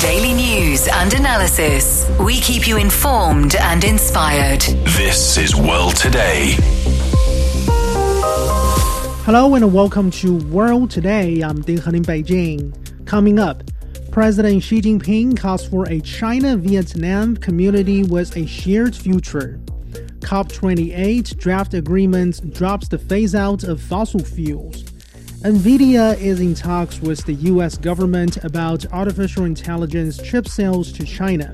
Daily news and analysis. We keep you informed and inspired. This is World Today. Hello and welcome to World Today. I'm Ding He in Beijing. Coming up, President Xi Jinping calls for a China-Vietnam community with a shared future. COP28 draft agreement drops the phase out of fossil fuels. NVIDIA is in talks with the US government about artificial intelligence chip sales to China.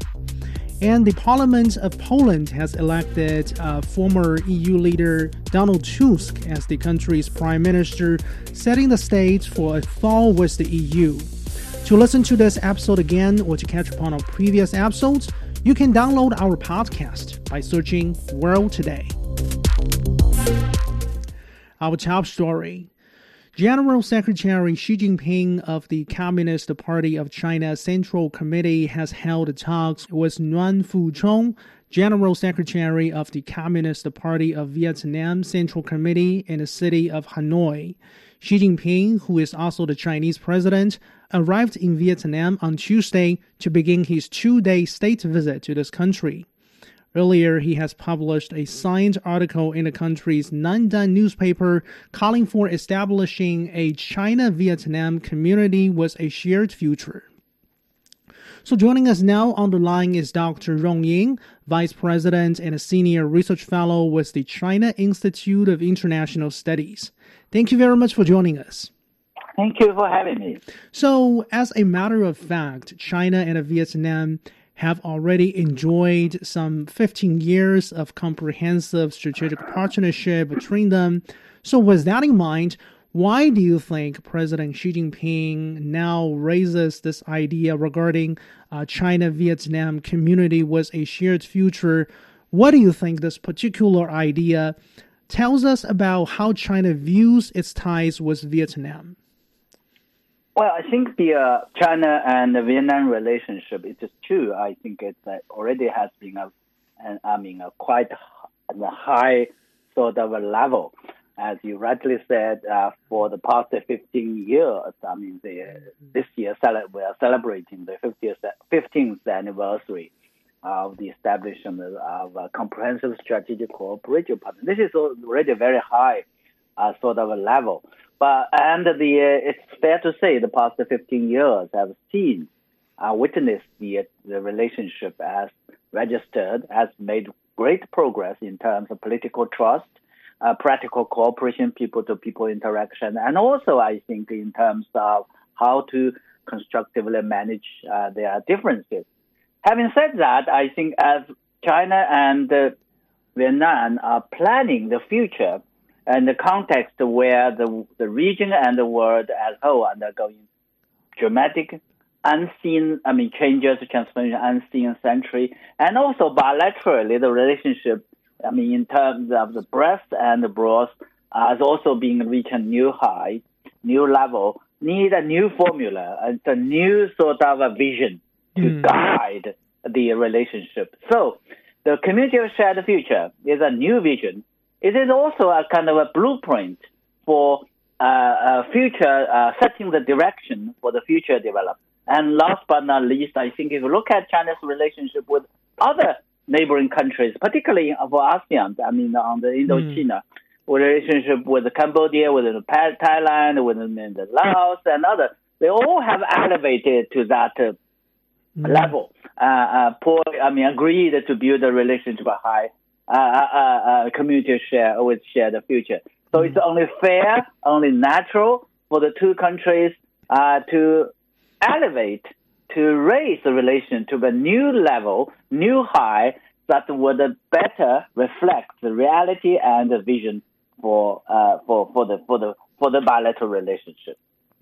And the Parliament of Poland has elected uh, former EU leader Donald Tusk as the country's prime minister, setting the stage for a fall with the EU. To listen to this episode again or to catch up on our previous episodes, you can download our podcast by searching World Today. Our top story. General Secretary Xi Jinping of the Communist Party of China Central Committee has held talks with Nguyen Phu Trong, General Secretary of the Communist Party of Vietnam Central Committee in the city of Hanoi. Xi Jinping, who is also the Chinese president, arrived in Vietnam on Tuesday to begin his two day state visit to this country. Earlier, he has published a signed article in the country's Nhan Dan newspaper calling for establishing a China Vietnam community with a shared future. So, joining us now on the line is Dr. Rong Ying, Vice President and a Senior Research Fellow with the China Institute of International Studies. Thank you very much for joining us. Thank you for having me. So, as a matter of fact, China and Vietnam have already enjoyed some 15 years of comprehensive strategic partnership between them. So, with that in mind, why do you think President Xi Jinping now raises this idea regarding uh, China Vietnam community with a shared future? What do you think this particular idea tells us about how China views its ties with Vietnam? Well, I think the uh, China and the Vietnam relationship it is true. I think it uh, already has been a, an, I mean, a quite a high sort of a level. As you rightly said, uh, for the past 15 years, I mean, the, this year we are celebrating the 50th, 15th anniversary of the establishment of a comprehensive strategic cooperation partner. This is already a very high uh, sort of a level. But and the uh, it's fair to say the past 15 years have seen, uh, witnessed the the relationship as registered has made great progress in terms of political trust, uh, practical cooperation, people to people interaction, and also I think in terms of how to constructively manage uh, their differences. Having said that, I think as China and uh, Vietnam are planning the future, and the context where the, the region and the world as a whole undergoing dramatic, unseen, I mean, changes, transformation, unseen century, and also bilaterally the relationship, I mean, in terms of the breadth and the broad, uh, has also been reached a new high, new level, need a new formula, and a new sort of a vision to mm. guide the relationship. So, the community of shared future is a new vision it is also a kind of a blueprint for uh, future uh, setting the direction for the future development. And last but not least, I think if you look at China's relationship with other neighboring countries, particularly for ASEAN, I mean on the Indochina, mm. relationship with Cambodia, with Thailand, with the Laos and others, they all have elevated to that uh, mm. level. Uh, uh, poor, I mean, agreed to build a relationship high uh, uh, uh, community share always share the future. So it's only fair, only natural for the two countries to elevate, to raise the relation to the new level, new high that would better reflect the reality and the vision for uh, for for the for the for the bilateral relationship.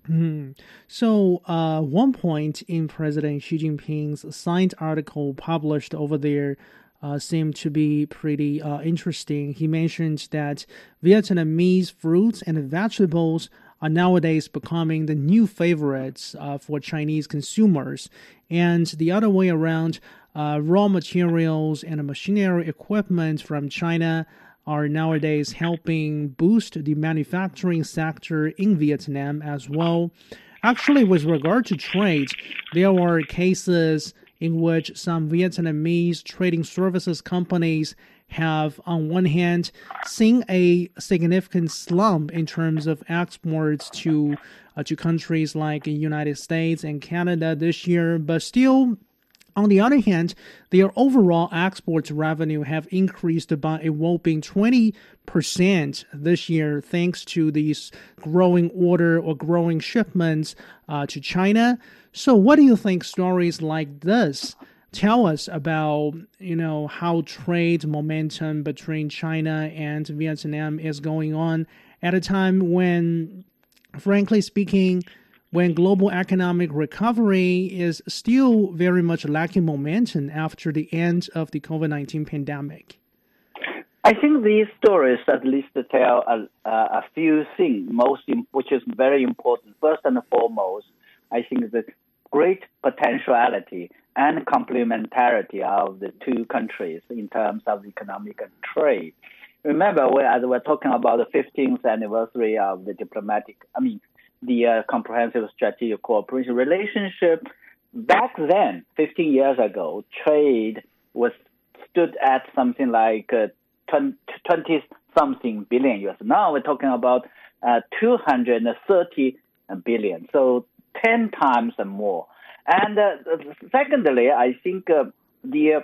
Mm. So, uh, one point in President Xi Jinping's signed article published over there uh, seemed to be pretty uh, interesting. He mentioned that Vietnamese fruits and vegetables are nowadays becoming the new favorites uh, for Chinese consumers. And the other way around, uh, raw materials and machinery equipment from China are nowadays helping boost the manufacturing sector in Vietnam as well. Actually, with regard to trade, there are cases in which some Vietnamese trading services companies have, on one hand, seen a significant slump in terms of exports to uh, to countries like the United States and Canada this year, but still on the other hand, their overall exports revenue have increased by a whopping 20% this year thanks to these growing order or growing shipments uh, to China. So what do you think stories like this tell us about, you know, how trade momentum between China and Vietnam is going on at a time when frankly speaking, when global economic recovery is still very much lacking momentum after the end of the COVID 19 pandemic? I think these stories at least tell a, a few things, most which is very important. First and foremost, I think the great potentiality and complementarity of the two countries in terms of economic and trade. Remember, as we're talking about the 15th anniversary of the diplomatic, I mean, the uh, comprehensive strategic cooperation relationship. Back then, 15 years ago, trade was stood at something like uh, 20 something billion US. Now we're talking about uh, 230 billion, so 10 times more. And uh, secondly, I think uh, the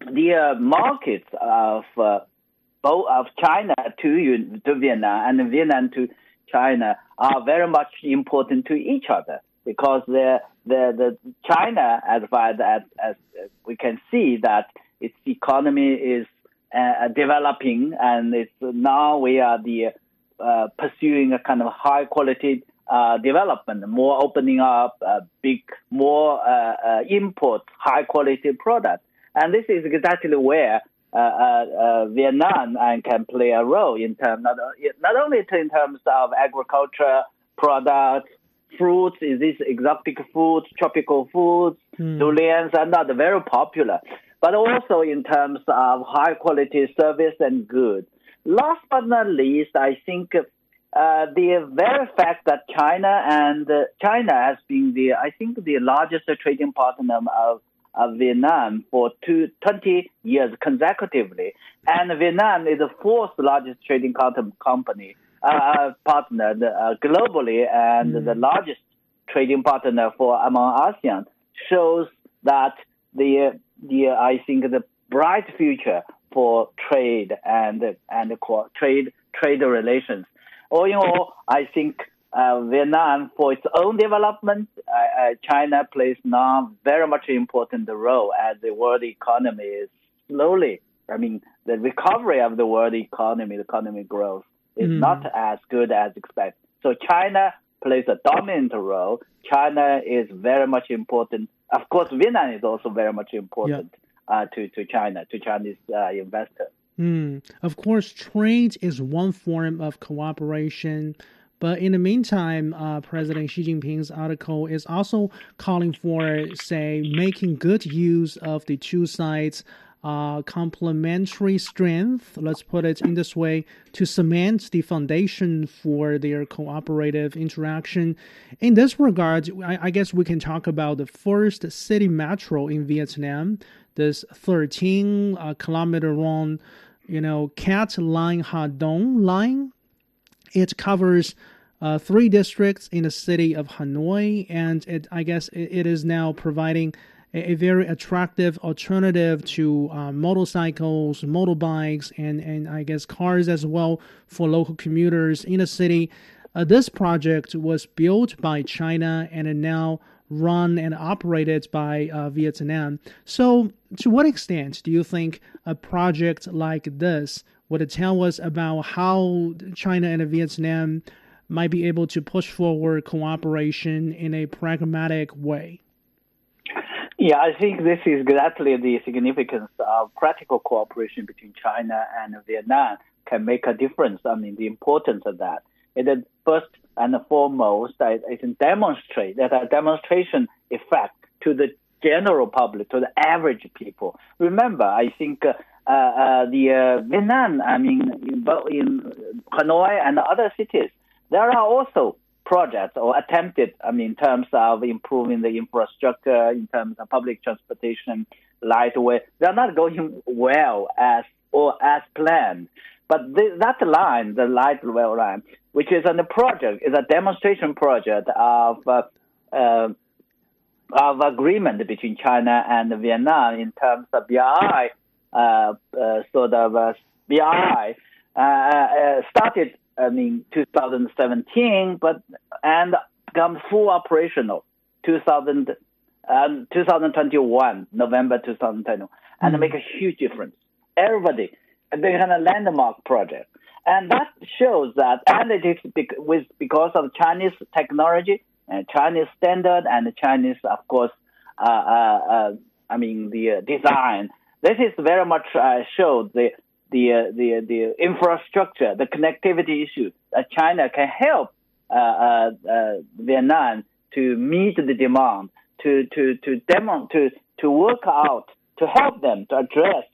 the uh, markets of both of China to to Vietnam and Vietnam to China are very much important to each other because the the, the China, as far as, as we can see, that its economy is uh, developing, and it's now we are the uh, pursuing a kind of high quality uh, development, more opening up, uh, big, more uh, uh, import high quality products, and this is exactly where uh, uh, uh, Vietnam and can play a role in terms not, not only in terms of agriculture products, fruits, is this exotic foods, tropical foods, mm. durians are not very popular, but also in terms of high quality service and goods. Last but not least, I think uh, the very fact that China and uh, China has been the, I think, the largest trading partner of of Vietnam for two, 20 years consecutively. And Vietnam is the fourth largest trading company uh, uh, partner uh, globally and mm. the largest trading partner for among ASEAN shows that the the I think the bright future for trade and and trade trade relations. All in all, I think uh, Vietnam for its own development, uh, uh, China plays now very much important role as the world economy is slowly. I mean, the recovery of the world economy, the economy growth is mm. not as good as expected. So China plays a dominant role. China is very much important. Of course, Vietnam is also very much important yeah. uh, to to China, to Chinese uh, investors. Mm. Of course, trade is one form of cooperation but in the meantime, uh, President Xi Jinping's article is also calling for, say, making good use of the two sides' uh, complementary strength, let's put it in this way, to cement the foundation for their cooperative interaction. In this regard, I, I guess we can talk about the first city metro in Vietnam, this 13 uh, kilometer long, you know, Cat Linh Ha Dong line. It covers uh, three districts in the city of Hanoi, and it, I guess it, it is now providing a, a, very attractive alternative to uh, motorcycles, motorbikes, and, and I guess cars as well for local commuters in the city. Uh, this project was built by China and now run and operated by uh, Vietnam. So, to what extent do you think a project like this would tell us about how China and Vietnam might be able to push forward cooperation in a pragmatic way? Yeah, I think this is exactly the significance of practical cooperation between China and Vietnam can make a difference. I mean, the importance of that. It first and foremost, it can demonstrate that a demonstration effect to the general public, to the average people. Remember, I think uh, uh, the uh, Vietnam, I mean, in, in Hanoi and other cities, there are also projects or attempted, I mean, in terms of improving the infrastructure, in terms of public transportation, lightweight, they're not going well as or as planned. But the, that line, the light rail line, which is on the project, is a demonstration project of uh, uh, of agreement between China and Vietnam in terms of BRI, uh, uh, sort of uh, BRI uh, uh, started I mean 2017, but and become full operational 2000, um, 2021 November 2021, and mm. make a huge difference. Everybody, they had a landmark project. And that shows that, and it is because of Chinese technology and Chinese standard and Chinese, of course, uh, uh, uh, I mean the uh, design. This is very much uh, showed the the uh, the the infrastructure, the connectivity issue that China can help Vietnam to meet the demand, to to to demo to to work out, to help them to address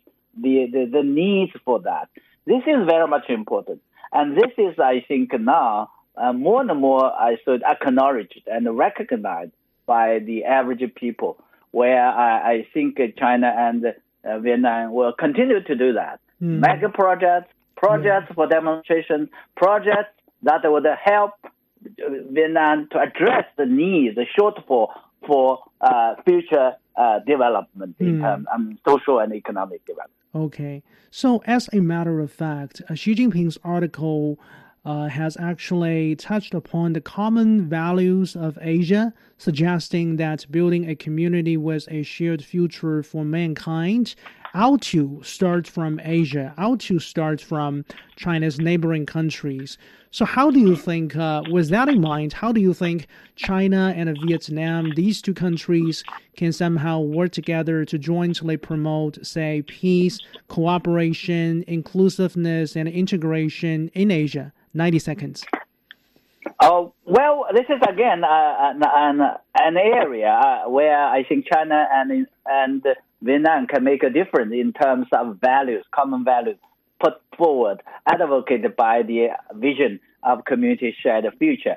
the, the, the needs for that. This is very much important. And this is, I think, now uh, more and more I should acknowledged and recognized by the average people, where I, I think China and uh, Vietnam will continue to do that. Mm. Mega projects, projects yeah. for demonstration, projects that would help Vietnam to address the needs, the shortfall for uh, future uh, development mm. in hmm. terms um, social and economic development. Okay. So, as a matter of fact, uh, Xi Jinping's article uh, has actually touched upon the common values of Asia, suggesting that building a community with a shared future for mankind ought to start from Asia, ought to start from China's neighboring countries. So, how do you think, uh, with that in mind, how do you think China and Vietnam, these two countries, can somehow work together to jointly promote, say, peace, cooperation, inclusiveness, and integration in Asia? 90 seconds. Oh, well, this is again uh, an, an area uh, where I think China and, and Vietnam can make a difference in terms of values, common values put forward, advocated by the vision of community shared future.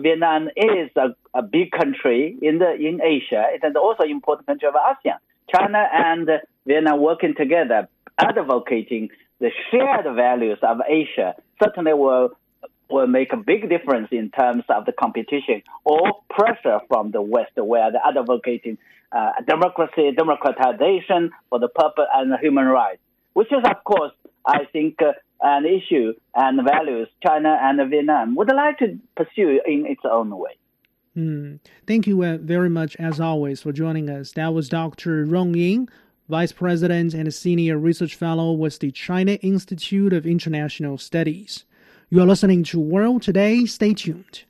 Vietnam is a, a big country in the in Asia. It is also an important country of ASEAN. China and Vietnam working together, advocating the shared values of Asia, certainly will will make a big difference in terms of the competition or pressure from the West, where they're advocating uh, democracy, democratization for the purpose and human rights, which is, of course, I think, uh, an issue and values China and Vietnam would like to pursue in its own way. Mm. Thank you uh, very much, as always, for joining us. That was Dr. Rong Ying, Vice President and Senior Research Fellow with the China Institute of International Studies. You are listening to World Today. Stay tuned.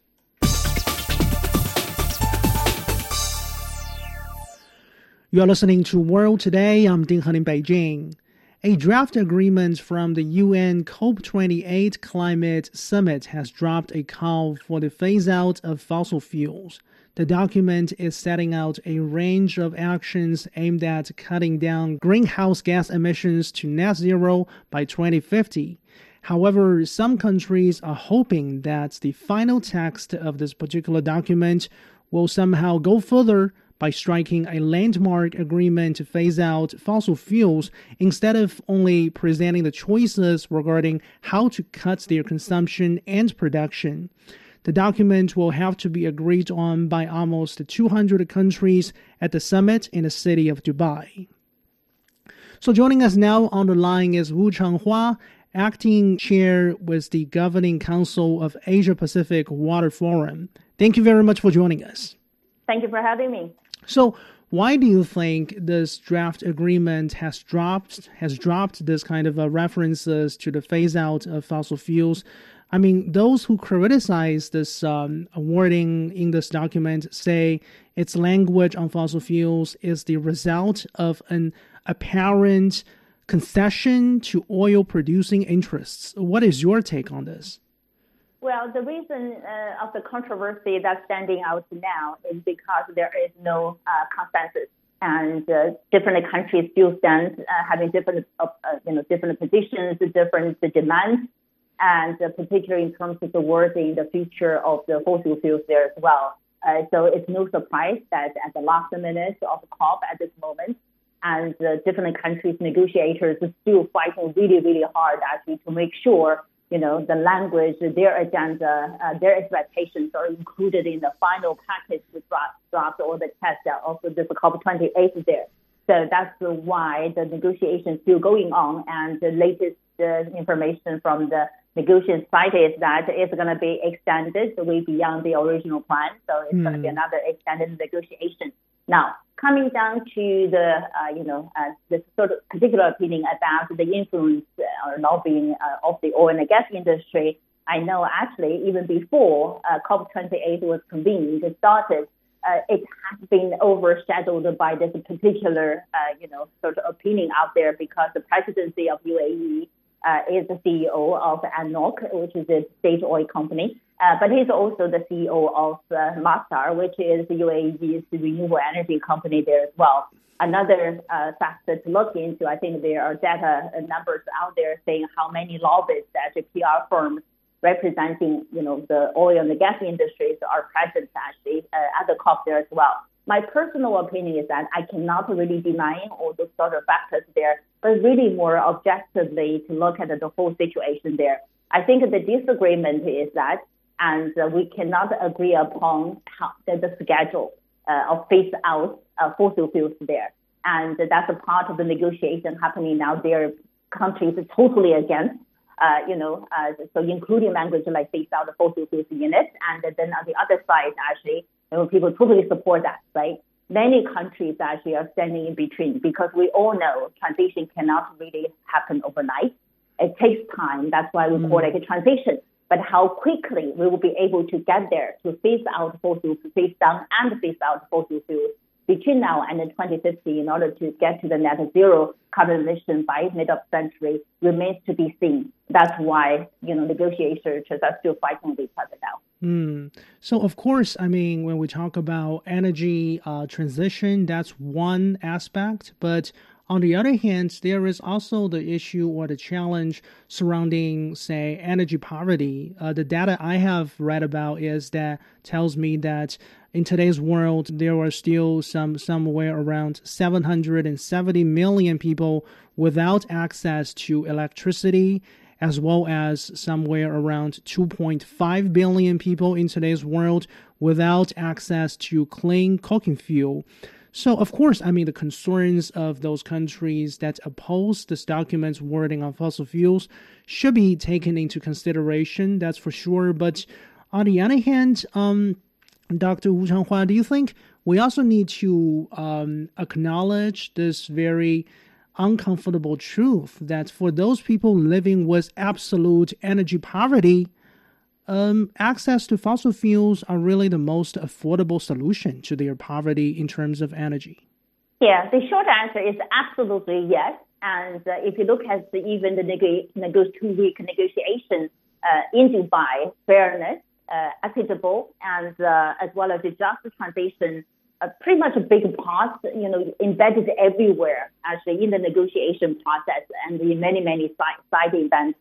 You are listening to World Today. I'm Ding Han in Beijing. A draft agreement from the UN COP28 climate summit has dropped a call for the phase out of fossil fuels. The document is setting out a range of actions aimed at cutting down greenhouse gas emissions to net zero by 2050. However, some countries are hoping that the final text of this particular document will somehow go further by striking a landmark agreement to phase out fossil fuels instead of only presenting the choices regarding how to cut their consumption and production. The document will have to be agreed on by almost 200 countries at the summit in the city of Dubai. So joining us now on the line is Wu Changhua, acting chair with the Governing Council of Asia Pacific Water Forum. Thank you very much for joining us. Thank you for having me. So, why do you think this draft agreement has dropped has dropped this kind of uh, references to the phase out of fossil fuels? I mean, those who criticize this um, wording in this document say its language on fossil fuels is the result of an apparent concession to oil producing interests. What is your take on this? Well, the reason uh, of the controversy that's standing out now is because there is no uh, consensus, and uh, different countries still stand uh, having different, uh, you know, different positions, different demands, and uh, particularly in terms of the wording, the future of the fossil fuels there as well. Uh, so it's no surprise that at the last minute of the COP at this moment, and uh, different countries negotiators are still fighting really, really hard actually to make sure you know the language, their agenda, uh, their expectations are included in the final package with draft, draft or the text of this COP28 there. So that's why the negotiations still going on, and the latest uh, information from the negotiation side is that it's going to be extended way beyond the original plan. So it's mm. going to be another extended negotiation. Now, coming down to the, uh, you know, uh, the sort of particular opinion about the influence or lobbying uh, of the oil and gas industry, I know actually even before uh, COP28 was convened, it started, uh, it has been overshadowed by this particular, uh, you know, sort of opinion out there because the presidency of UAE uh, is the CEO of ADNOC, which is a state oil company. Uh, but he's also the CEO of uh, Masdar, which is the UAE's renewable energy company there as well. Another uh, factor to look into, I think there are data numbers out there saying how many lobbyists at the PR firms representing, you know, the oil and the gas industries are present actually uh, at the COP there as well. My personal opinion is that I cannot really deny all those sort of factors there, but really more objectively to look at the whole situation there. I think the disagreement is that, and we cannot agree upon how, the, the schedule uh, of phase out uh, fossil fuels there. And that's a part of the negotiation happening now. There countries are totally against, uh, you know, uh, so including language like phase out the fossil fuels units. And then on the other side, actually, know, people totally support that, right? Many countries actually are standing in between because we all know transition cannot really happen overnight. It takes time. That's why we mm. call it a transition. But how quickly we will be able to get there to phase out fossil fuels, phase down and phase out fossil fuels between now and 2050 in order to get to the net zero carbon emission by mid of century remains to be seen. That's why, you know, negotiators are still fighting with each other now. Mm. So, of course, I mean, when we talk about energy uh, transition, that's one aspect. But on the other hand, there is also the issue or the challenge surrounding, say, energy poverty. Uh, the data I have read about is that tells me that in today's world, there are still some somewhere around 770 million people without access to electricity, as well as somewhere around 2.5 billion people in today's world without access to clean cooking fuel. So, of course, I mean, the concerns of those countries that oppose this document's wording on fossil fuels should be taken into consideration, that's for sure. But on the other hand, um, Dr. Wu Changhua, do you think we also need to um, acknowledge this very uncomfortable truth that for those people living with absolute energy poverty, um, access to fossil fuels are really the most affordable solution to their poverty in terms of energy? Yeah, the short answer is absolutely yes. And uh, if you look at the, even the neg- two-week negotiation uh, in Dubai, fairness, uh, equitable and uh, as well as the just transition, uh, pretty much a big part, you know, embedded everywhere actually in the negotiation process and in many, many side, side events,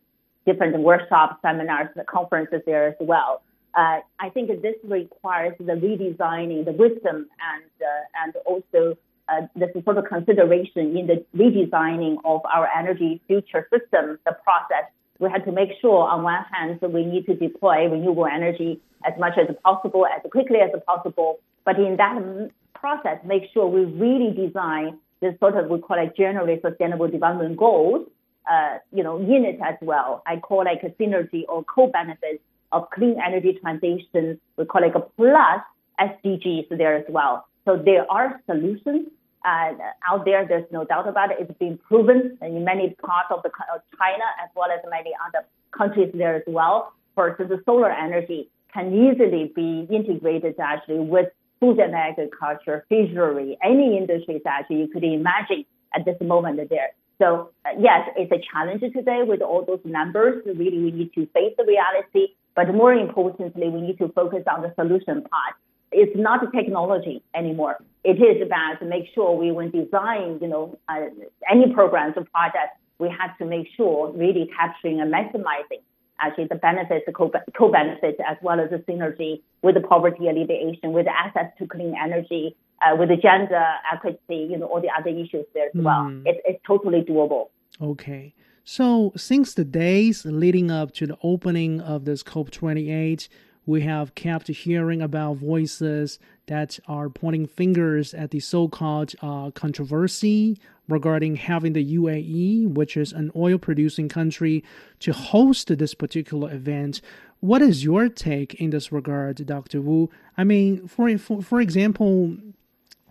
different workshops, seminars, conferences there as well. Uh, I think this requires the redesigning, the wisdom, and uh, and also uh, the sort of consideration in the redesigning of our energy future system, the process we had to make sure on one hand we need to deploy renewable energy as much as possible, as quickly as possible. But in that process, make sure we really design this sort of, we call it generally sustainable development goals, uh, you know, in it as well. I call it a synergy or co-benefits of clean energy transition. We call it a plus SDGs there as well. So there are solutions uh, out there. There's no doubt about it. It's been proven in many parts of the of China as well as many other countries there as well. For instance, the solar energy can easily be integrated actually with food and agriculture, fishery, any industries actually you could imagine at this moment there. So uh, yes, it's a challenge today with all those numbers. Really, we need to face the reality, but more importantly, we need to focus on the solution part it's not technology anymore. It is about to make sure we, when design, you know, uh, any programs or projects, we have to make sure really capturing and maximizing actually the benefits, the co-benefits, as well as the synergy with the poverty alleviation, with access to clean energy, uh, with the gender equity, you know, all the other issues there as mm. well. It, it's totally doable. Okay. So since the days leading up to the opening of this COP28, we have kept hearing about voices that are pointing fingers at the so-called uh, controversy regarding having the UAE, which is an oil producing country, to host this particular event. What is your take in this regard, Dr. Wu? I mean, for, for, for example,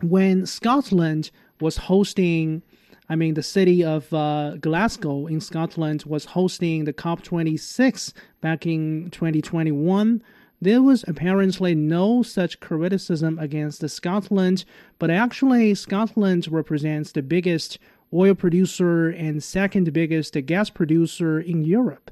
when Scotland was hosting, I mean, the city of uh, Glasgow in Scotland was hosting the COP26 back in 2021 there was apparently no such criticism against Scotland, but actually, Scotland represents the biggest oil producer and second biggest gas producer in Europe.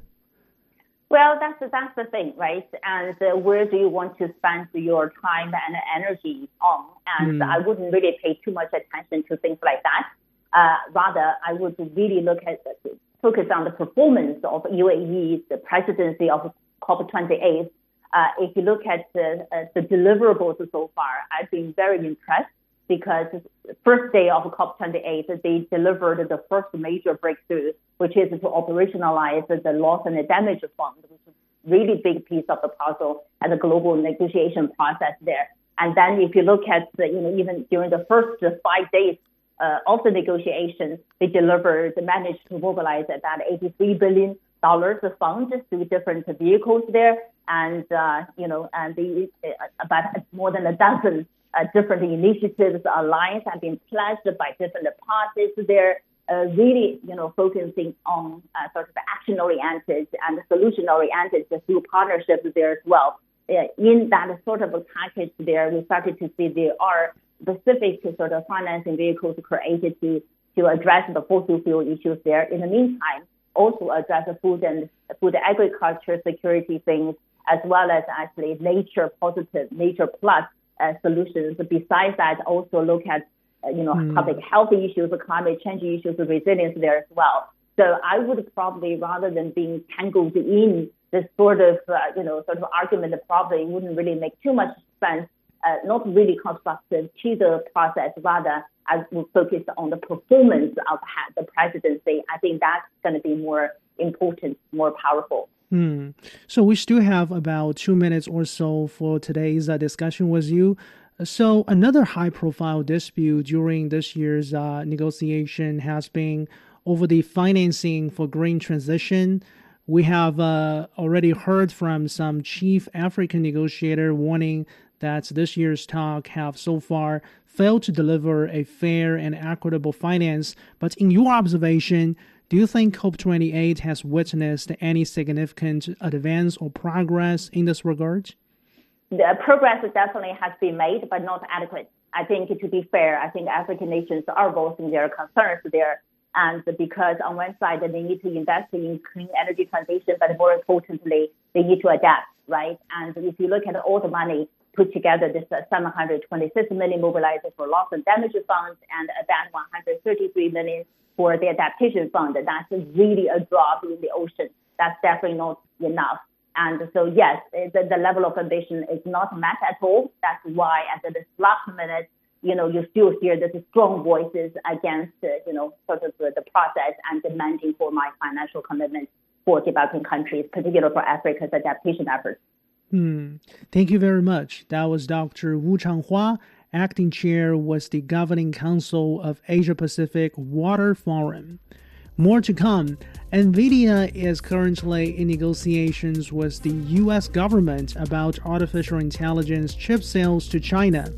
Well, that's that's the thing, right? And uh, where do you want to spend your time and energy on? And mm. I wouldn't really pay too much attention to things like that. Uh, rather, I would really look at focus on the performance of UAE, the presidency of COP28, uh, if you look at the, uh, the deliverables so far, I've been very impressed because first day of COP28, they delivered the first major breakthrough, which is to operationalize the loss and the damage fund, which is a really big piece of the puzzle and the global negotiation process there. And then if you look at, the, you know, even during the first five days uh, of the negotiation, they delivered, managed to mobilize about 83 billion dollars of funds through different vehicles there and uh, you know, and the, uh, about more than a dozen uh, different initiatives, alliance have been pledged by different parties. They're uh, really, you know, focusing on uh, sort of action-oriented and solution-oriented through partnerships there as well. Uh, in that sort of a package there, we started to see there are specific sort of financing vehicles created to to address the fossil fuel issues there. In the meantime, also address the food and food agriculture security things as well as actually nature positive, nature plus uh, solutions. Besides that, also look at uh, you know mm. public health issues, climate change issues, resilience there as well. So I would probably rather than being tangled in this sort of uh, you know sort of argument, probably wouldn't really make too much sense. Uh, not really constructive to the process. Rather, I would focus on the performance of the presidency. I think that's going to be more important, more powerful. Hmm. So we still have about two minutes or so for today's uh, discussion with you. So another high-profile dispute during this year's uh, negotiation has been over the financing for green transition. We have uh, already heard from some chief African negotiator warning that this year's talk have so far failed to deliver a fair and equitable finance. But in your observation, do you think COP28 has witnessed any significant advance or progress in this regard? The progress definitely has been made, but not adequate. I think to be fair, I think African nations are voicing their concerns there. And because on one side, they need to invest in clean energy transition, but more importantly, they need to adapt, right? And if you look at all the money put together, this 726 million mobilized for loss and damage funds and about 133 million for the adaptation fund, that's really a drop in the ocean. That's definitely not enough. And so, yes, the, the level of ambition is not met at all. That's why at the last minute, you know, you still hear the strong voices against, uh, you know, sort of the, the process and demanding for my financial commitment for developing countries, particularly for Africa's adaptation efforts. Hmm. Thank you very much. That was Dr. Wu Changhua, acting chair was the Governing Council of Asia Pacific Water Forum. More to come. NVIDIA is currently in negotiations with the US government about artificial intelligence chip sales to China.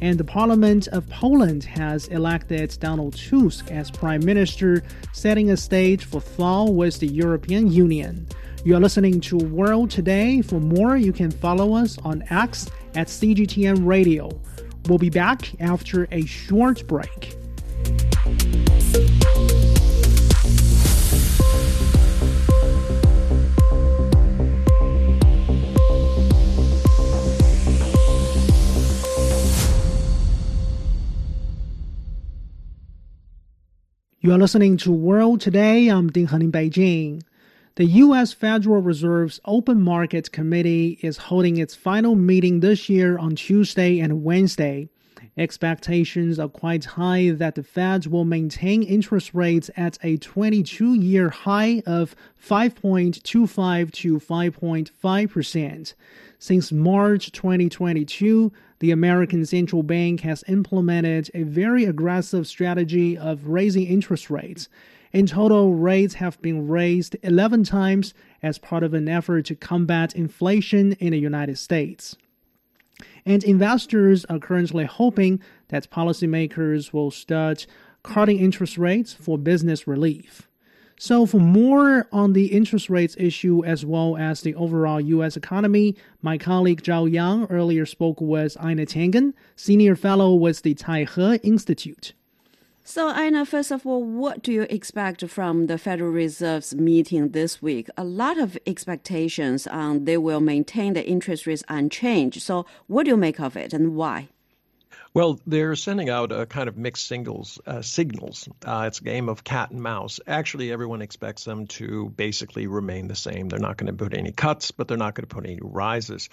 And the Parliament of Poland has elected Donald Tusk as Prime Minister, setting a stage for thaw with the European Union. You are listening to World Today. For more, you can follow us on X at CGTN Radio. We'll be back after a short break. You are listening to World Today. I'm Ding Han in Beijing. The U.S. Federal Reserve's Open Market Committee is holding its final meeting this year on Tuesday and Wednesday. Expectations are quite high that the Fed will maintain interest rates at a 22 year high of 5.25 to 5.5%. Since March 2022, the American Central Bank has implemented a very aggressive strategy of raising interest rates. In total, rates have been raised 11 times as part of an effort to combat inflation in the United States. And investors are currently hoping that policymakers will start cutting interest rates for business relief. So, for more on the interest rates issue as well as the overall U.S. economy, my colleague Zhao Yang earlier spoke with Einar Tangen, senior fellow with the Taihe Institute. So, Einar, first of all, what do you expect from the Federal Reserve's meeting this week? A lot of expectations on they will maintain the interest rates unchanged. So, what do you make of it and why? Well, they're sending out a kind of mixed singles, uh, signals. Uh, it's a game of cat and mouse. Actually, everyone expects them to basically remain the same. They're not going to put any cuts, but they're not going to put any rises.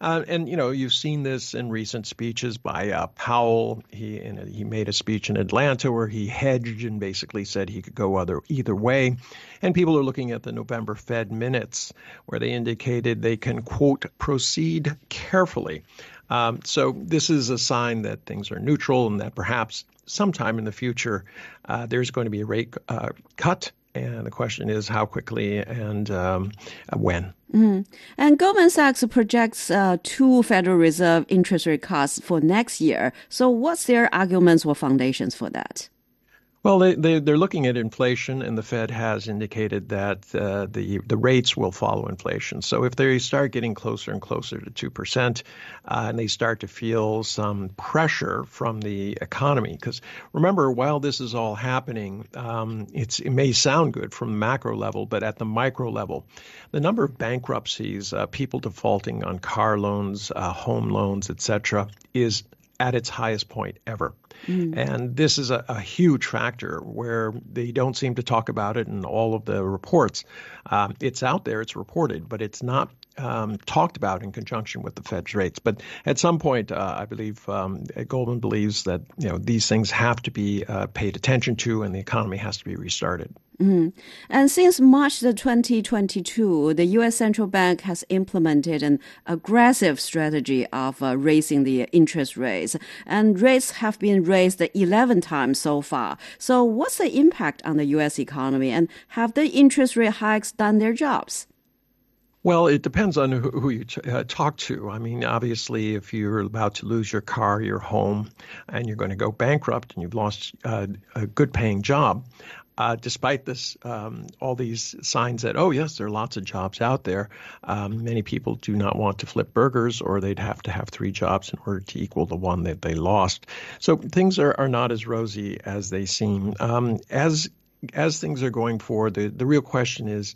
Uh, and you know, you've seen this in recent speeches by uh, Powell. He a, he made a speech in Atlanta where he hedged and basically said he could go other either way. And people are looking at the November Fed minutes where they indicated they can quote proceed carefully. Um, so this is a sign that things are neutral and that perhaps sometime in the future uh, there's going to be a rate uh, cut. And the question is how quickly and um, when. Mm-hmm. And Goldman Sachs projects uh, two Federal Reserve interest rate cuts for next year. So, what's their arguments or foundations for that? Well, they, they, are looking at inflation, and the Fed has indicated that uh, the, the rates will follow inflation. So if they start getting closer and closer to 2%, uh, and they start to feel some pressure from the economy, because remember, while this is all happening, um, it may sound good from the macro level, but at the micro level, the number of bankruptcies, uh, people defaulting on car loans, uh, home loans, etc., is at its highest point ever. Mm. And this is a, a, huge factor where they don't seem to talk about it in all of the reports. Um, it's out there, it's reported, but it's not um, talked about in conjunction with the Fed's rates. But at some point, uh, I believe um, Goldman believes that you know these things have to be uh, paid attention to, and the economy has to be restarted. Mm-hmm. And since March the 2022, the U.S. central bank has implemented an aggressive strategy of uh, raising the interest rates, and rates have been raised 11 times so far. So, what's the impact on the U.S. economy, and have the interest rate hikes done their jobs? Well, it depends on who, you uh, talk to. I mean, obviously, if you're about to lose your car, your home, and you're going to go bankrupt and you've lost uh, a good paying job, uh, despite this, um, all these signs that, oh, yes, there are lots of jobs out there, um, many people do not want to flip burgers or they'd have to have three jobs in order to equal the one that they lost. So things are, are not as rosy as they seem. Um, as as things are going forward, the, the real question is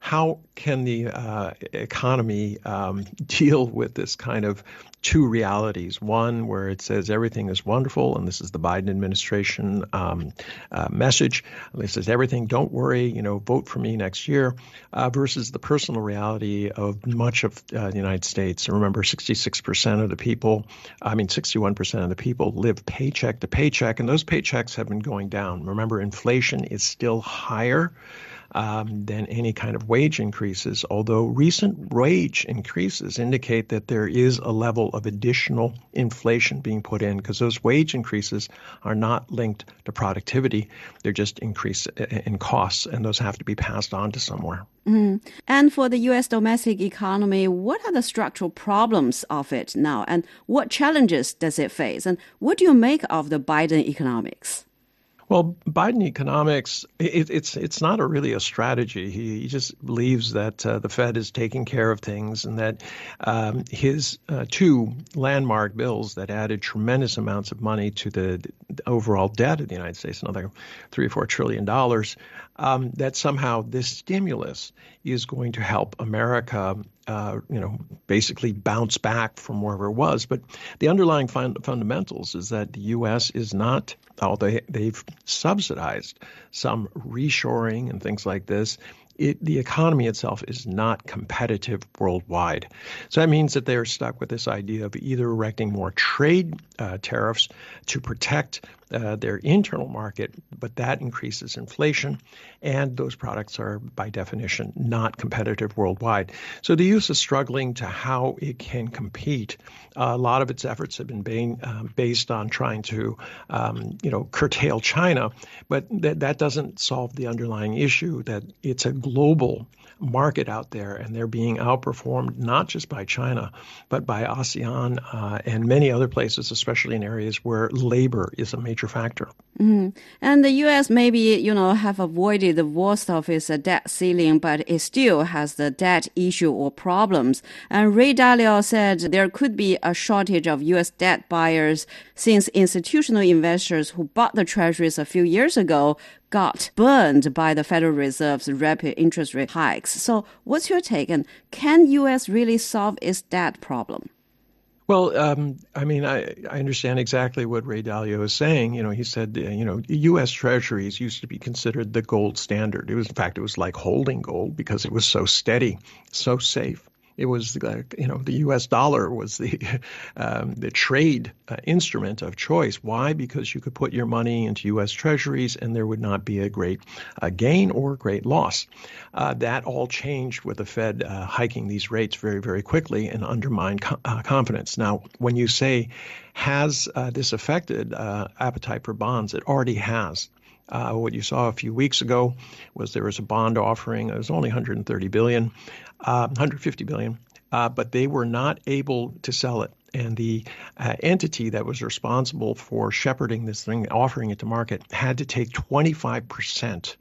how can the uh, economy um, deal with this kind of two realities? One where it says everything is wonderful, and this is the Biden administration um, uh, message. It says everything, don't worry, you know, vote for me next year, uh, versus the personal reality of much of uh, the United States. remember, 66% of the people, I mean, 61% of the people live paycheck to paycheck, and those paychecks have been going down. Remember, inflation is still higher um, than any kind of wage increases, although recent wage increases indicate that there is a level of additional inflation being put in because those wage increases are not linked to productivity. They're just increase in costs, and those have to be passed on to somewhere. Mm. And for the U.S. domestic economy, what are the structural problems of it now, and what challenges does it face, and what do you make of the Biden economics? Well, Biden economics, it, it's it's not a really a strategy. He, he just believes that uh, the Fed is taking care of things, and that um, his uh, two landmark bills that added tremendous amounts of money to the, the overall debt of the United States, another three or four trillion dollars, um, that somehow this stimulus is going to help America uh, you know, basically bounce back from wherever it was. But the underlying fund- fundamentals is that the U.S. is not, although they, they've subsidized some reshoring and things like this, it, the economy itself is not competitive worldwide. So that means that they're stuck with this idea of either erecting more trade uh, tariffs to protect uh, their internal market, but that increases inflation, and those products are, by definition, not competitive worldwide. So the U.S. is struggling to how it can compete. Uh, a lot of its efforts have been being, um, based on trying to, um, you know, curtail China, but that that doesn't solve the underlying issue that it's a global market out there, and they're being outperformed not just by China, but by ASEAN uh, and many other places, especially in areas where labor is a major factor. Mm-hmm. And the U.S. maybe you know have avoided the worst of its debt ceiling, but it still has the debt issue or problems. And Ray Dalio said there could be a shortage of U.S. debt buyers since institutional investors who bought the treasuries a few years ago got burned by the Federal Reserve's rapid interest rate hikes. So, what's your take? And can U.S. really solve its debt problem? Well, um, I mean, I, I understand exactly what Ray Dalio is saying. You know, he said, uh, you know, U.S. Treasuries used to be considered the gold standard. It was, in fact, it was like holding gold because it was so steady, so safe. It was, uh, you know, the U.S. dollar was the um, the trade uh, instrument of choice. Why? Because you could put your money into U.S. Treasuries and there would not be a great uh, gain or great loss. Uh, that all changed with the Fed uh, hiking these rates very, very quickly and undermined co- uh, confidence. Now, when you say has this affected appetite for bonds, it already has. Uh, what you saw a few weeks ago was there was a bond offering. It was only 130 billion, uh, 150 billion, uh, but they were not able to sell it. And the uh, entity that was responsible for shepherding this thing, offering it to market, had to take 25 percent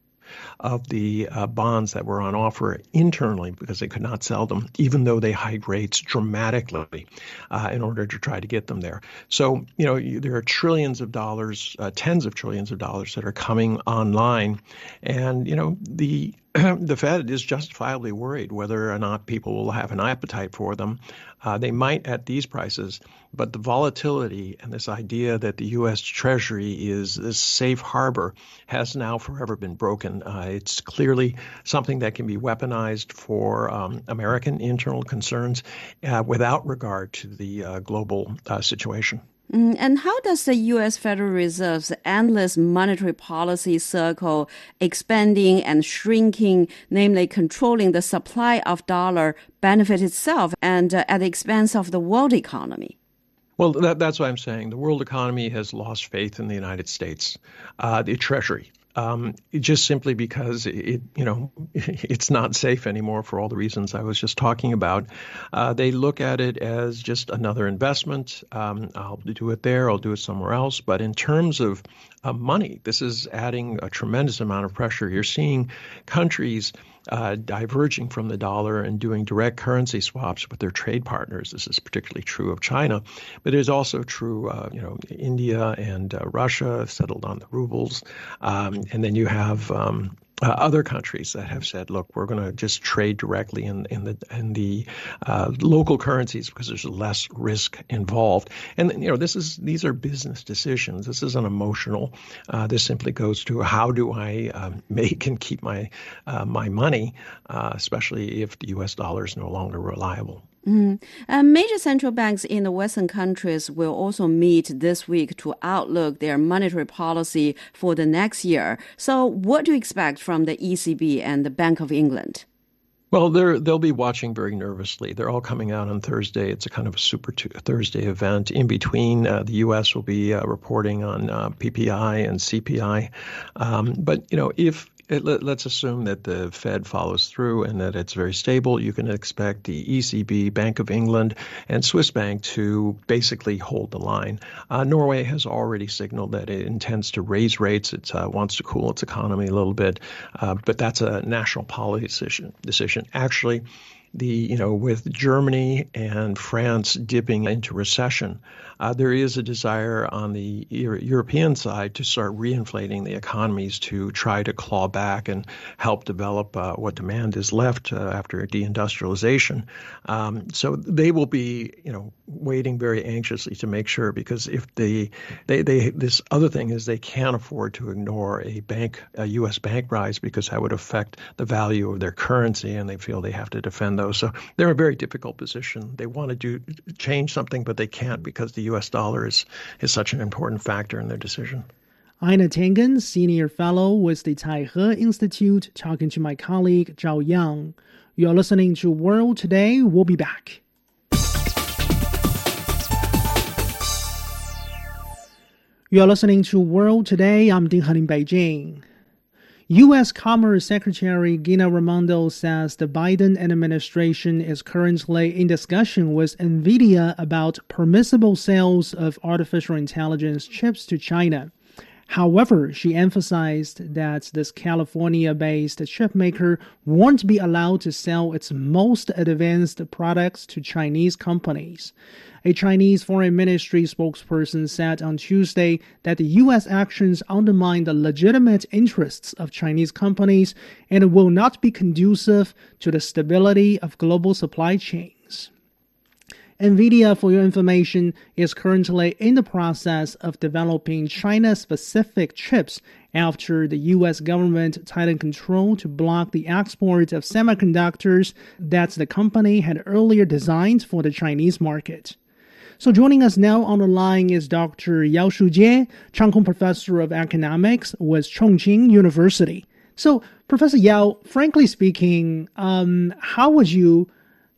of the uh, bonds that were on offer internally because they could not sell them, even though they hiked rates dramatically uh, in order to try to get them there. So, you know, you, there are trillions of dollars, uh, tens of trillions of dollars that are coming online. And, you know, the the Fed is justifiably worried whether or not people will have an appetite for them. Uh, they might at these prices, but the volatility and this idea that the U.S. Treasury is this safe harbor has now forever been broken. Uh, it's clearly something that can be weaponized for um, American internal concerns uh, without regard to the uh, global uh, situation. Mm, and how does the U.S. Federal Reserve's endless monetary policy circle expanding and shrinking, namely controlling the supply of dollar, benefit itself and uh, at the expense of the world economy? Well, that, that's what I'm saying. The world economy has lost faith in the United States, uh, the Treasury um, just simply because it, you know, it's not safe anymore for all the reasons I was just talking about. Uh, they look at it as just another investment. Um, I'll do it there, I'll do it somewhere else. But in terms of uh, money, this is adding a tremendous amount of pressure. You're seeing countries uh, diverging from the dollar and doing direct currency swaps with their trade partners. This is particularly true of China, but it is also true, uh, you know, India and uh, Russia settled on the rubles, um, and then you have um, uh, other countries that have said, look, we're going to just trade directly in, in the in the uh, local currencies because there's less risk involved. And you know, this is these are business decisions. This isn't emotional. Uh, this simply goes to how do I um, make and keep my uh, my money, uh, especially if the U.S. dollar is no longer reliable. Mm. And major central banks in the Western countries will also meet this week to outlook their monetary policy for the next year. So, what do you expect from the ECB and the Bank of England? Well, they're, they'll be watching very nervously. They're all coming out on Thursday. It's a kind of a Super Thursday event. In between, uh, the U.S. will be uh, reporting on uh, PPI and CPI. Um, but you know, if it, let, us assume that the Fed follows through and that it's very stable. You can expect the ECB, Bank of England, and Swiss Bank to basically hold the line. Uh, Norway has already signaled that it intends to raise rates. It uh, wants to cool its economy a little bit, uh, but that's a national policy decision. decision. Actually, the you know with Germany and France dipping into recession, uh, there is a desire on the Euro- European side to start reinflating the economies to try to claw back and help develop uh, what demand is left uh, after deindustrialization. Um, so they will be, you know, waiting very anxiously to make sure because if they, they, they, this other thing is they can't afford to ignore a bank, a U.S. bank rise because that would affect the value of their currency, and they feel they have to defend those. So they're in a very difficult position. They want to do change something, but they can't because the U.S. dollar is, is such an important factor in their decision. Einar Tangen, Senior Fellow with the Taihe Institute, talking to my colleague Zhao Yang. You're listening to World Today. We'll be back. You're listening to World Today. I'm Ding Han in Beijing. U.S. Commerce Secretary Gina Raimondo says the Biden administration is currently in discussion with NVIDIA about permissible sales of artificial intelligence chips to China. However, she emphasized that this California based chipmaker won't be allowed to sell its most advanced products to Chinese companies. A Chinese foreign ministry spokesperson said on Tuesday that the U.S. actions undermine the legitimate interests of Chinese companies and will not be conducive to the stability of global supply chains. NVIDIA, for your information, is currently in the process of developing China specific chips after the U.S. government tightened control to block the export of semiconductors that the company had earlier designed for the Chinese market. So joining us now on the line is Dr. Yao Shujie, Cheung Kong Professor of Economics with Chongqing University. So, Professor Yao, frankly speaking, um, how would you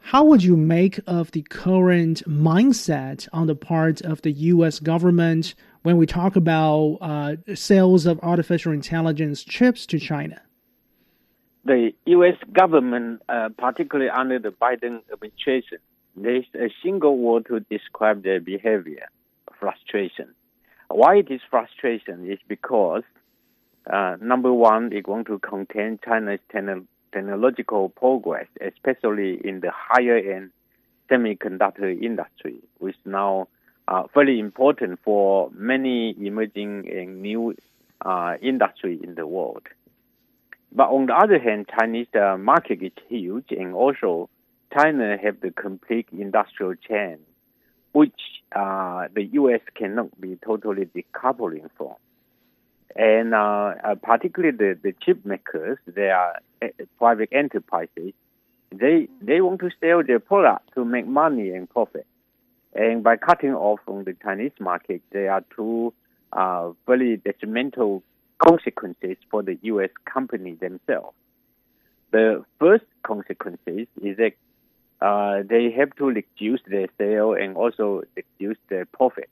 how would you make of the current mindset on the part of the U.S. government when we talk about uh, sales of artificial intelligence chips to China? The U.S. government, uh, particularly under the Biden administration, there's a single word to describe their behavior frustration. Why it is frustration is because, uh, number one, they want to contain China's technological progress, especially in the higher end semiconductor industry, which now uh, very important for many emerging and new uh, industry in the world. But on the other hand, Chinese uh, market is huge, and also China have the complete industrial chain, which uh, the U.S. cannot be totally decoupling from. And uh, uh, particularly the, the chip makers, they are uh, private enterprises. They they want to sell their product to make money and profit. And by cutting off from the Chinese market, there are two uh, very detrimental consequences for the U.S. company themselves. The first consequences is that uh, they have to reduce their sale and also reduce their profit.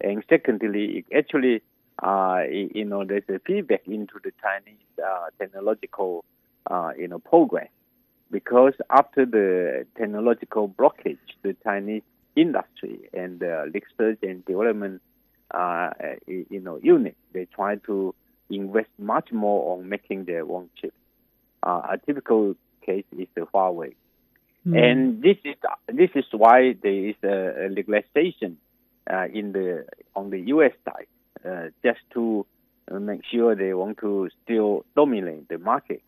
And secondly, it actually, uh, you know, there's a feedback into the Chinese uh, technological, uh, you know, progress. Because after the technological blockage, the Chinese industry and the research and development, uh, you know, unit, they try to invest much more on making their own chips. Uh, a typical case is the Huawei. Mm. And this is this is why there is a, a legalization uh, in the on the U.S. side, uh, just to uh, make sure they want to still dominate the market,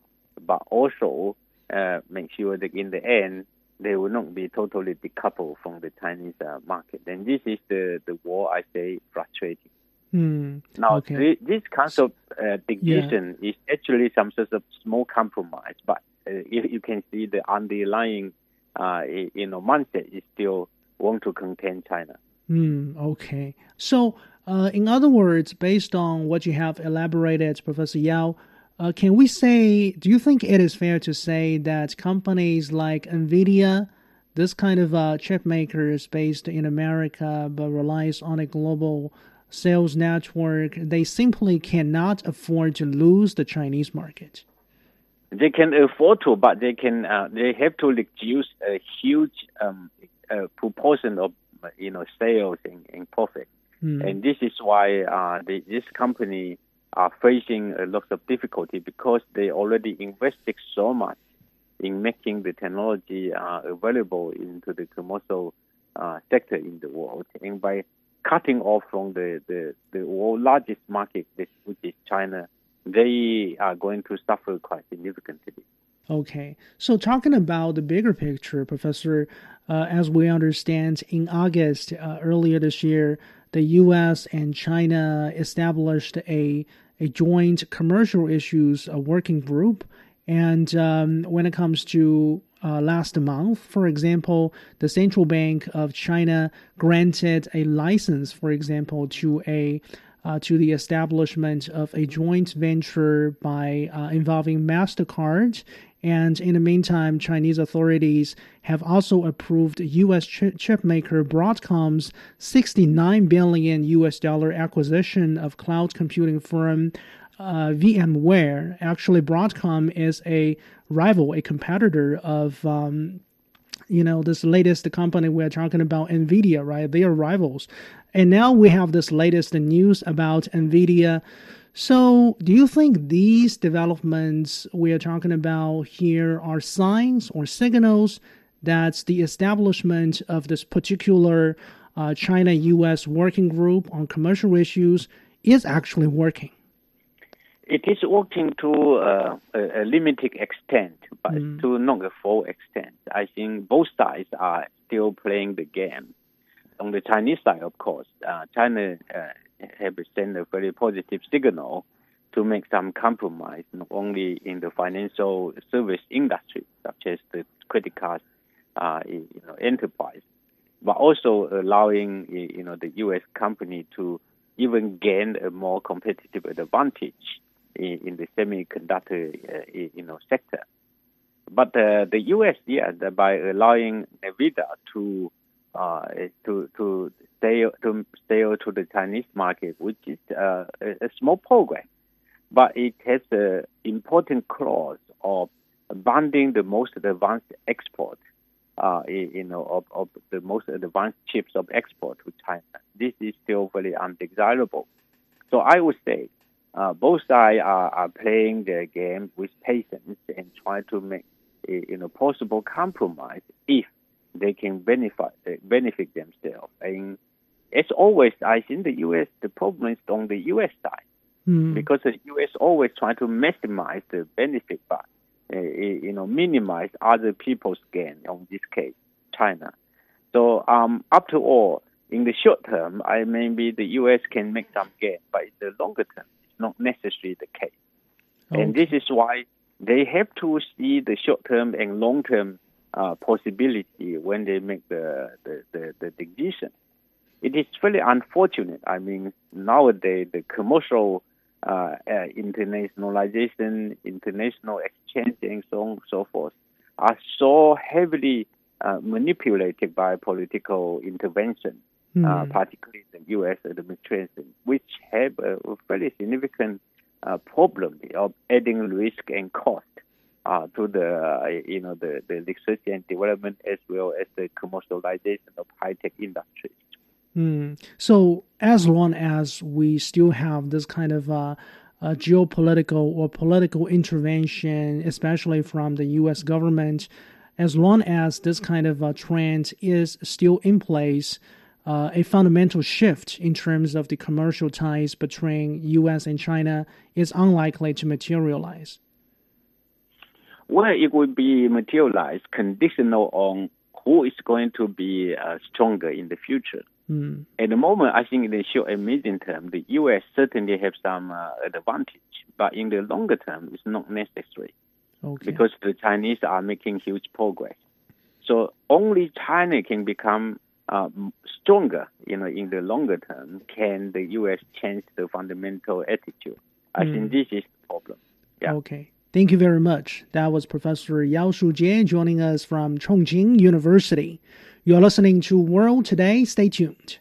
but also uh, make sure that in the end they will not be totally decoupled from the Chinese uh, market. And this is the the war I say frustrating. Mm. Now, okay. th- this kind of uh, decision yeah. is actually some sort of small compromise, but if you can see the underlying uh, you know, mindset is still want to contain China. Mm, okay. So, uh, in other words, based on what you have elaborated, Professor Yao, uh, can we say, do you think it is fair to say that companies like NVIDIA, this kind of uh, chip makers based in America but relies on a global sales network, they simply cannot afford to lose the Chinese market? they can afford to, but they can uh, they have to reduce a huge um, proportion of you know sales and, and profit, mm. and this is why uh, the, this company are facing a lot of difficulty because they already invested so much in making the technology uh, available into the commercial uh, sector in the world, and by cutting off from the, the, the world largest market, which is China, they are going to suffer quite significantly. Okay, so talking about the bigger picture, Professor, uh, as we understand, in August uh, earlier this year, the U.S. and China established a a joint commercial issues uh, working group. And um, when it comes to uh, last month, for example, the Central Bank of China granted a license, for example, to a uh, to the establishment of a joint venture by uh, involving Mastercard and in the meantime, Chinese authorities have also approved U.S. chip maker Broadcom's 69 billion U.S. dollar acquisition of cloud computing firm uh, VMware. Actually, Broadcom is a rival, a competitor of. Um, you know, this latest company we're talking about, NVIDIA, right? They are rivals. And now we have this latest news about NVIDIA so, do you think these developments we are talking about here are signs or signals that the establishment of this particular uh, China US working group on commercial issues is actually working? It is working to uh, a, a, limited extent, but mm. to not a full extent. I think both sides are still playing the game. On the Chinese side, of course, uh, China uh, have sent a very positive signal to make some compromise, not only in the financial service industry, such as the credit card uh, you know, enterprise, but also allowing you know the U.S. company to even gain a more competitive advantage in, in the semiconductor uh, you know sector. But uh, the U.S. yeah, by allowing NVIDIA to uh, to to sell to sell to the Chinese market, which is uh, a small program, but it has an important clause of banding the most advanced export, uh, you know, of, of the most advanced chips of export to China. This is still very undesirable. So I would say uh, both sides are, are playing their game with patience and try to make a, you know possible compromise if they can benefit benefit themselves. And as always, I think the U.S. the problem is on the U.S. side mm. because the U.S. always try to maximize the benefit, but uh, you know minimize other people's gain. On this case, China. So um, after all, in the short term, I maybe the U.S. can make some gain, but in the longer term, it's not necessarily the case. Okay. And this is why they have to see the short term and long term uh, possibility when they make the, the, the, the decision. It is very unfortunate. I mean, nowadays the commercial uh, uh, internationalization, international exchange, and so on and so forth are so heavily uh, manipulated by political intervention, mm. particularly the U.S. administration, which have a very significant uh, problem of adding risk and cost uh, to the uh, you know the, the research and development as well as the commercialization of high tech industries. Mm. So as long as we still have this kind of uh, uh, geopolitical or political intervention, especially from the U.S. government, as long as this kind of uh, trend is still in place, uh, a fundamental shift in terms of the commercial ties between U.S. and China is unlikely to materialize. Well, it will be materialized conditional on who is going to be uh, stronger in the future. Mm. At the moment, I think in the short and medium term, the U.S. certainly have some uh, advantage, but in the longer term, it's not necessary okay. because the Chinese are making huge progress. So only China can become uh, stronger, you know, in the longer term. Can the U.S. change the fundamental attitude? I mm. think this is the problem. Yeah. Okay. Thank you very much. That was Professor Yao Shujie joining us from Chongqing University. You're listening to World Today. Stay tuned.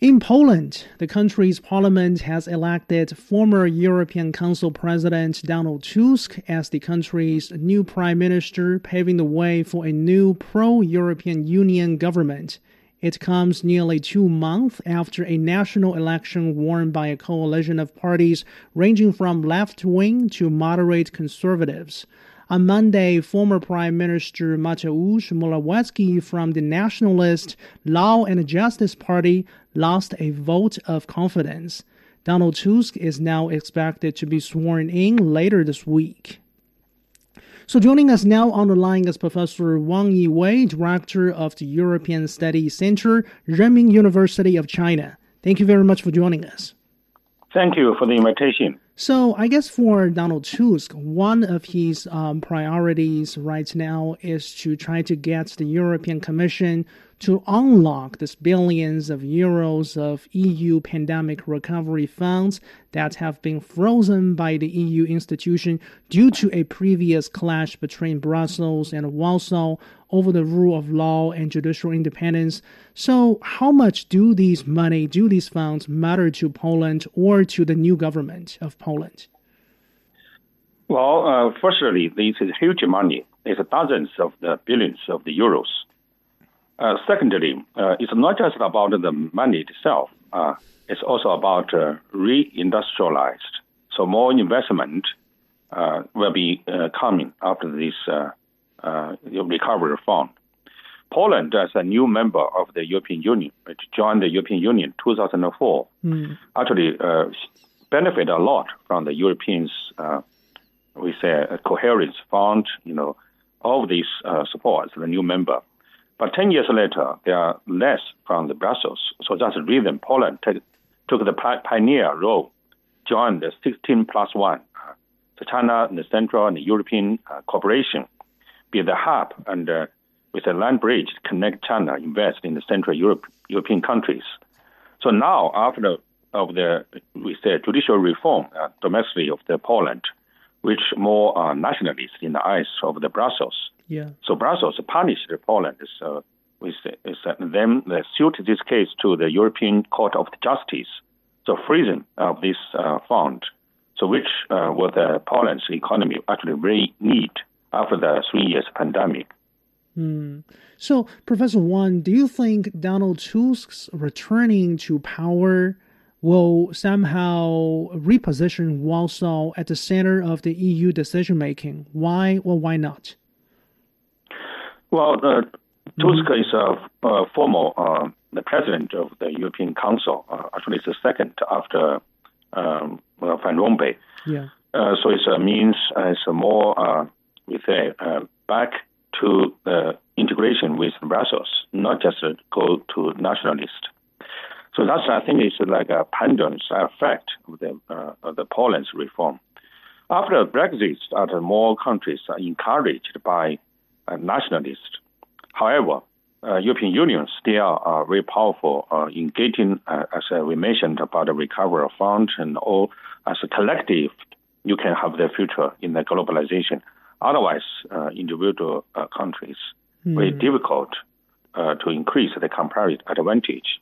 In Poland, the country's parliament has elected former European Council President Donald Tusk as the country's new prime minister, paving the way for a new pro European Union government It comes nearly two months after a national election won by a coalition of parties ranging from left wing to moderate conservatives. On Monday, former Prime Minister Mateusz Morawiecki from the Nationalist Law and Justice Party lost a vote of confidence. Donald Tusk is now expected to be sworn in later this week. So joining us now on the line is Professor Wang Yiwei, Director of the European Studies Center, Renmin University of China. Thank you very much for joining us. Thank you for the invitation. So I guess for Donald Tusk, one of his um, priorities right now is to try to get the European Commission to unlock this billions of euros of EU pandemic recovery funds that have been frozen by the EU institution due to a previous clash between Brussels and Warsaw over the rule of law and judicial independence. So, how much do these money, do these funds matter to Poland or to the new government of Poland? Well, uh, firstly, this is huge money. It's dozens of the billions of the euros. Uh, secondly, uh, it's not just about the money itself. Uh, it's also about uh, reindustrialized. So more investment uh, will be uh, coming after this recovery fund. Poland, as a new member of the European Union, which joined the European Union 2004, mm. actually benefit a lot from the Europeans, we say, coherence fund, you know, all these support as the new member. But 10 years later, there are less from the Brussels. So that's the reason Poland take, took the pioneer role, joined the 16 plus 1, uh, the China, and the Central, and the European uh, cooperation, be the hub and uh, with a land bridge to connect China, invest in the Central Europe, European countries. So now, after the, of the, we say, judicial reform uh, domestically of the Poland, which more uh, nationalist in the eyes of the Brussels, yeah. So Brussels punished Poland. So we them they sued this case to the European Court of Justice. So freezing of this uh, fund, so which uh, was uh, Poland's economy actually really need after the three years pandemic. Hmm. So, Professor Wang, do you think Donald Tusk's returning to power will somehow reposition Warsaw at the center of the EU decision making? Why or why not? Well, uh, Tusk is a, a former uh, the president of the European Council. Uh, actually, it's the second after um, Van Rompuy. Yeah. Uh, so it uh, means uh, it's a more, uh, we say, uh, back to the integration with Brussels, not just go to nationalist. So that's, I think, it's like a pendulum effect of the, of the Poland's reform. After Brexit, more countries are encouraged by nationalist. However, uh, European Union still are very powerful uh, in getting, uh, as we mentioned, about the recovery of fund and all as a collective, you can have the future in the globalization. Otherwise, uh, individual uh, countries mm. very difficult uh, to increase the comparative advantage.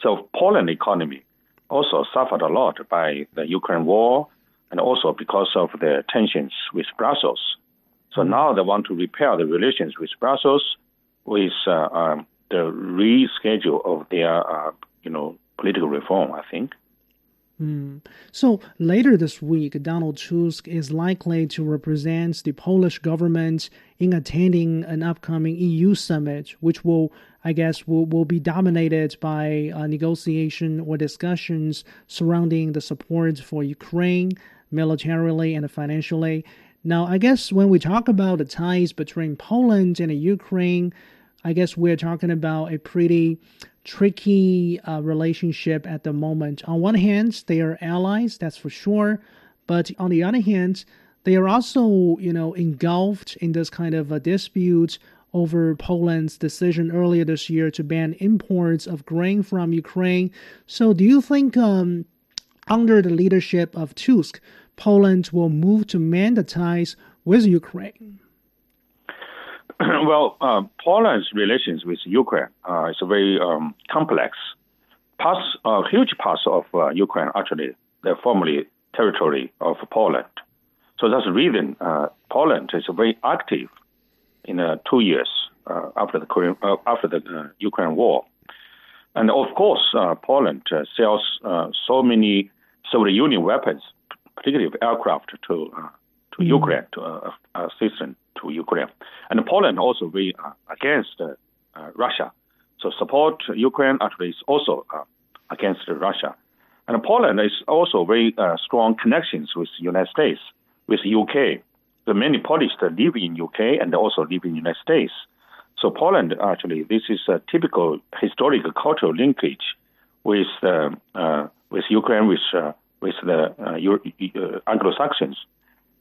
So Poland economy also suffered a lot by the Ukraine war and also because of the tensions with Brussels. So now they want to repair the relations with Brussels with uh, um, the reschedule of their, uh, you know, political reform. I think. Mm. So later this week, Donald Tusk is likely to represent the Polish government in attending an upcoming EU summit, which will, I guess, will, will be dominated by uh, negotiation or discussions surrounding the support for Ukraine militarily and financially. Now, I guess when we talk about the ties between Poland and Ukraine, I guess we're talking about a pretty tricky uh, relationship at the moment. On one hand, they are allies, that's for sure, but on the other hand, they are also, you know, engulfed in this kind of a dispute over Poland's decision earlier this year to ban imports of grain from Ukraine. So, do you think, um, under the leadership of Tusk, Poland will move to mend the ties with Ukraine? well, uh, Poland's relations with Ukraine uh, is very um, complex. Parts, uh, huge parts of uh, Ukraine actually they're formerly territory of Poland. So that's the reason uh, Poland is very active in uh, two years after the Korean, after the Ukraine war. And of course, uh, Poland uh, sells uh, so many Soviet Union weapons, particularly of aircraft, to to mm. Ukraine, to assistance to Ukraine. And Poland also be against Russia. So support Ukraine actually is also against Russia. And Poland is also very uh, strong connections with the United States, with UK. The many Polish that live in UK and also live in the United States. So Poland actually, this is a typical historical cultural linkage with uh, uh, with Ukraine, with uh, with the uh, uh, Anglo-Saxons.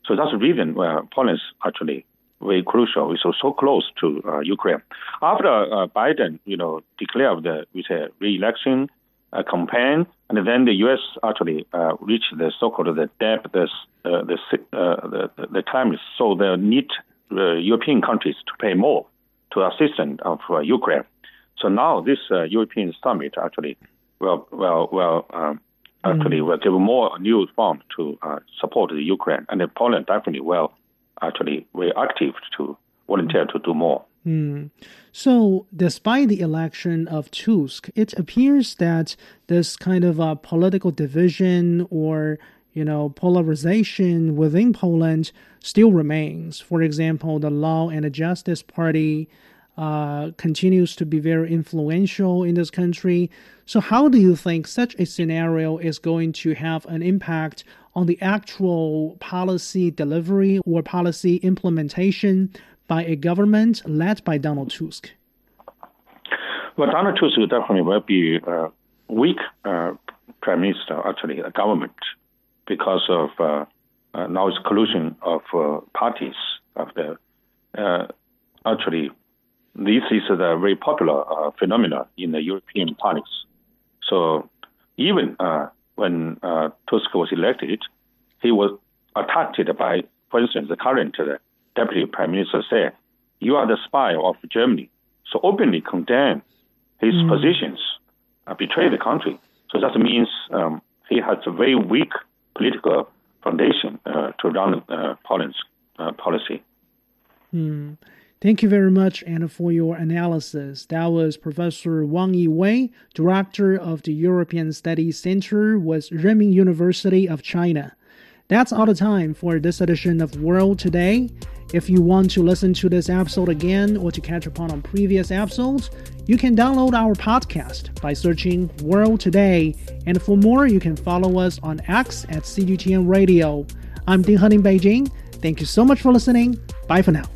So that's the reason why Poland is actually very crucial. So, so close to Ukraine. After Biden, you know, declared the with a re-election campaign, and then the U.S. actually reached the so-called the debt, the the, the the climate. So they need European countries to pay more to assistance of uh, Ukraine. So now this uh, European summit actually will will will um, actually mm. will give more new fund to uh, support the Ukraine, and Poland definitely will actually very active to volunteer to do more. Mm. So, despite the election of Tusk, it appears that this kind of uh, political division or you know polarization within Poland still remains. For example, the Law and the Justice Party uh, continues to be very influential in this country. So, how do you think such a scenario is going to have an impact on the actual policy delivery or policy implementation by a government led by Donald Tusk? Well, Donald Tusk definitely will be a weak uh, prime minister, actually, a government, because of uh, uh, now it's collusion of uh, parties of the uh, actually this is a very popular uh, phenomenon in the European parties. So even uh, when uh, Tusk was elected, he was attacked by, for instance, the current uh, deputy prime minister said, "You are the spy of Germany." So openly condemn his mm. positions, uh, betray the country. So that means um, he has a very weak political foundation uh, to run Poland's policy. Mm. Thank you very much and for your analysis. That was Professor Wang Yiwei, Director of the European Studies Center with Renmin University of China. That's all the time for this edition of World Today. If you want to listen to this episode again or to catch up on previous episodes, you can download our podcast by searching World Today. And for more, you can follow us on X at CGTN Radio. I'm Ding Han in Beijing. Thank you so much for listening. Bye for now.